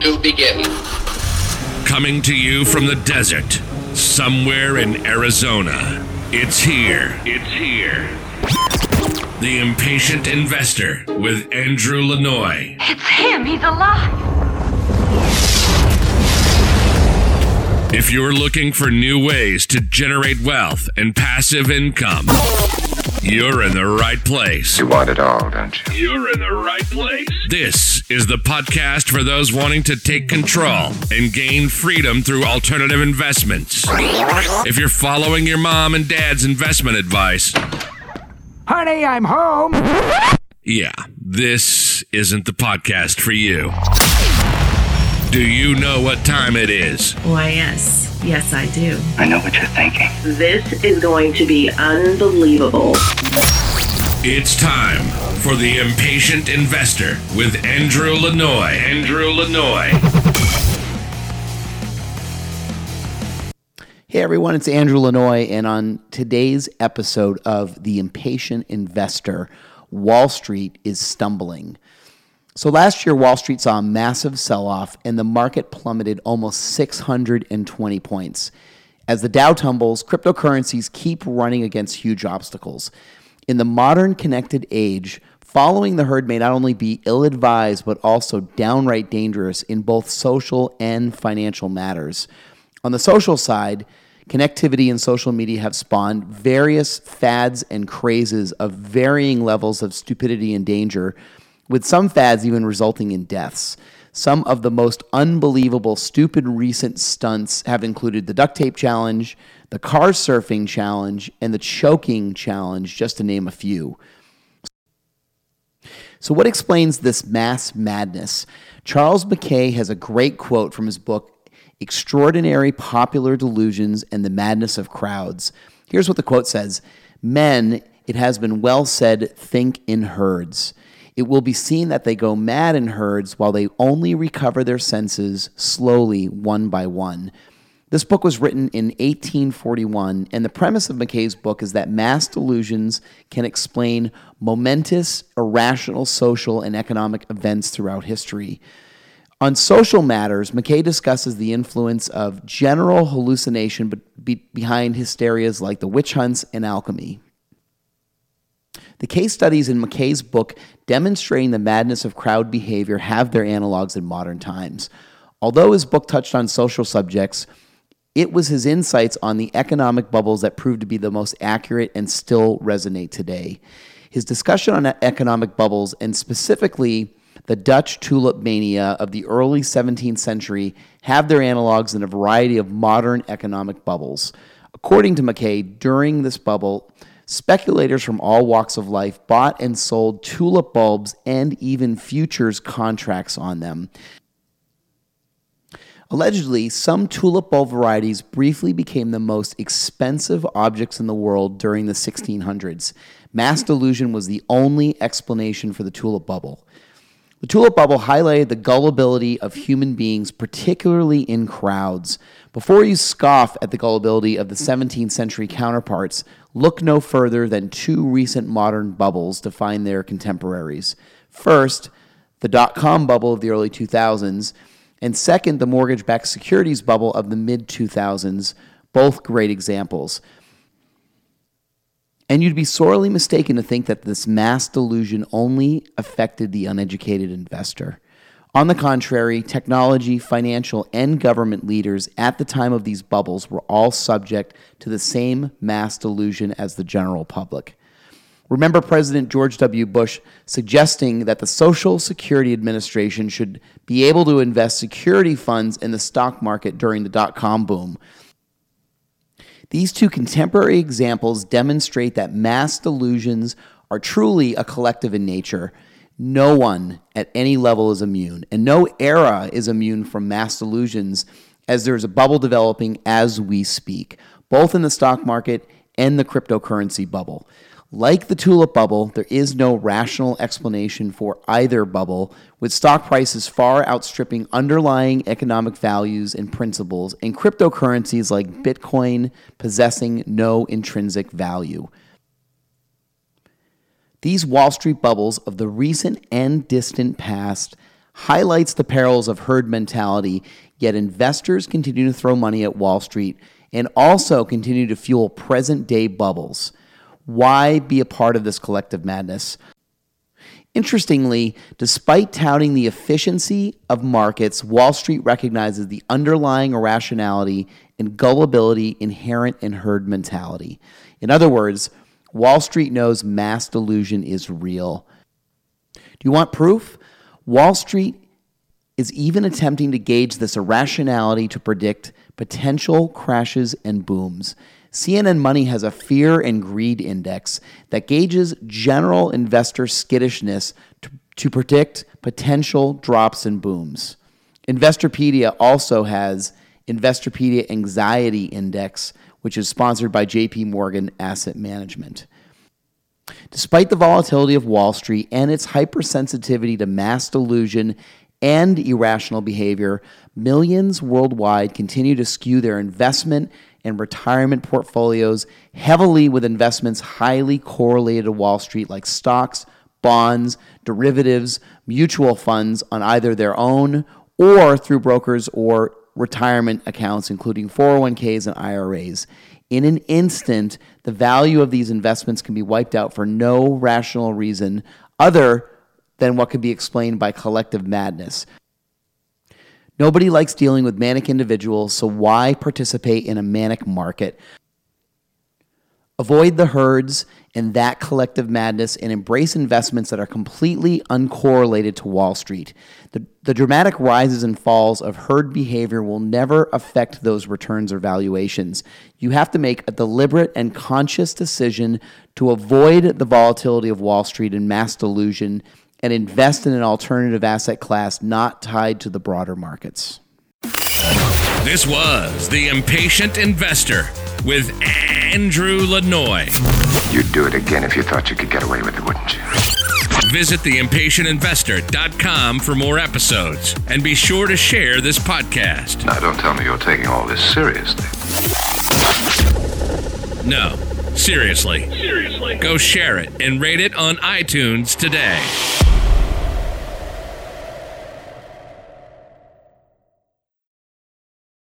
to begin. Coming to you from the desert, somewhere in Arizona. It's here. It's here. The Impatient Investor with Andrew Lanoy. It's him. He's alive. If you're looking for new ways to generate wealth and passive income, you're in the right place. You want it all, don't you? You're in the right place. This is the podcast for those wanting to take control and gain freedom through alternative investments. If you're following your mom and dad's investment advice, Honey, I'm home. yeah, this isn't the podcast for you. Do you know what time it is? Why, yes. Yes, I do. I know what you're thinking. This is going to be unbelievable. It's time for the Impatient Investor with Andrew Lanoy. Andrew Lanoy. Hey everyone, it's Andrew Lanoy, and on today's episode of The Impatient Investor, Wall Street is stumbling. So last year, Wall Street saw a massive sell off, and the market plummeted almost 620 points. As the Dow tumbles, cryptocurrencies keep running against huge obstacles. In the modern connected age, following the herd may not only be ill advised, but also downright dangerous in both social and financial matters. On the social side, connectivity and social media have spawned various fads and crazes of varying levels of stupidity and danger, with some fads even resulting in deaths. Some of the most unbelievable, stupid recent stunts have included the duct tape challenge, the car surfing challenge, and the choking challenge, just to name a few. So, what explains this mass madness? Charles Mackay has a great quote from his book, Extraordinary Popular Delusions and the Madness of Crowds. Here's what the quote says Men, it has been well said, think in herds. It will be seen that they go mad in herds while they only recover their senses slowly, one by one. This book was written in 1841, and the premise of Mackay's book is that mass delusions can explain momentous, irrational social and economic events throughout history. On social matters, Mackay discusses the influence of general hallucination be- behind hysterias like the witch hunts and alchemy. The case studies in Mackay's book demonstrating the madness of crowd behavior have their analogs in modern times. Although his book touched on social subjects, it was his insights on the economic bubbles that proved to be the most accurate and still resonate today. His discussion on economic bubbles, and specifically the Dutch tulip mania of the early 17th century, have their analogs in a variety of modern economic bubbles. According to Mackay, during this bubble, speculators from all walks of life bought and sold tulip bulbs and even futures contracts on them. Allegedly, some tulip bulb varieties briefly became the most expensive objects in the world during the 1600s. Mass delusion was the only explanation for the tulip bubble. The tulip bubble highlighted the gullibility of human beings, particularly in crowds. Before you scoff at the gullibility of the 17th century counterparts, look no further than two recent modern bubbles to find their contemporaries. First, the dot com bubble of the early 2000s, and second, the mortgage backed securities bubble of the mid 2000s, both great examples. And you'd be sorely mistaken to think that this mass delusion only affected the uneducated investor. On the contrary, technology, financial, and government leaders at the time of these bubbles were all subject to the same mass delusion as the general public. Remember President George W. Bush suggesting that the Social Security Administration should be able to invest security funds in the stock market during the dot com boom. These two contemporary examples demonstrate that mass delusions are truly a collective in nature. No one at any level is immune, and no era is immune from mass delusions, as there is a bubble developing as we speak, both in the stock market and the cryptocurrency bubble. Like the tulip bubble, there is no rational explanation for either bubble, with stock prices far outstripping underlying economic values and principles, and cryptocurrencies like Bitcoin possessing no intrinsic value. These Wall Street bubbles of the recent and distant past highlights the perils of herd mentality, yet investors continue to throw money at Wall Street and also continue to fuel present day bubbles. Why be a part of this collective madness? Interestingly, despite touting the efficiency of markets, Wall Street recognizes the underlying irrationality and gullibility inherent in herd mentality. In other words, Wall Street knows mass delusion is real. Do you want proof? Wall Street is even attempting to gauge this irrationality to predict potential crashes and booms. CNN Money has a fear and greed index that gauges general investor skittishness to, to predict potential drops and booms. Investopedia also has Investopedia Anxiety Index, which is sponsored by JP Morgan Asset Management. Despite the volatility of Wall Street and its hypersensitivity to mass delusion and irrational behavior, millions worldwide continue to skew their investment and retirement portfolios heavily with investments highly correlated to Wall Street, like stocks, bonds, derivatives, mutual funds on either their own or through brokers or retirement accounts, including 401ks and IRAs. In an instant, the value of these investments can be wiped out for no rational reason other than what could be explained by collective madness. Nobody likes dealing with manic individuals, so why participate in a manic market? Avoid the herds and that collective madness and embrace investments that are completely uncorrelated to Wall Street. The, the dramatic rises and falls of herd behavior will never affect those returns or valuations. You have to make a deliberate and conscious decision to avoid the volatility of Wall Street and mass delusion and invest in an alternative asset class not tied to the broader markets. This was The Impatient Investor with Andrew Lanoy. You'd do it again if you thought you could get away with it, wouldn't you? Visit theimpatientinvestor.com for more episodes and be sure to share this podcast. Now, don't tell me you're taking all this seriously. No, seriously. Seriously. Go share it and rate it on iTunes today.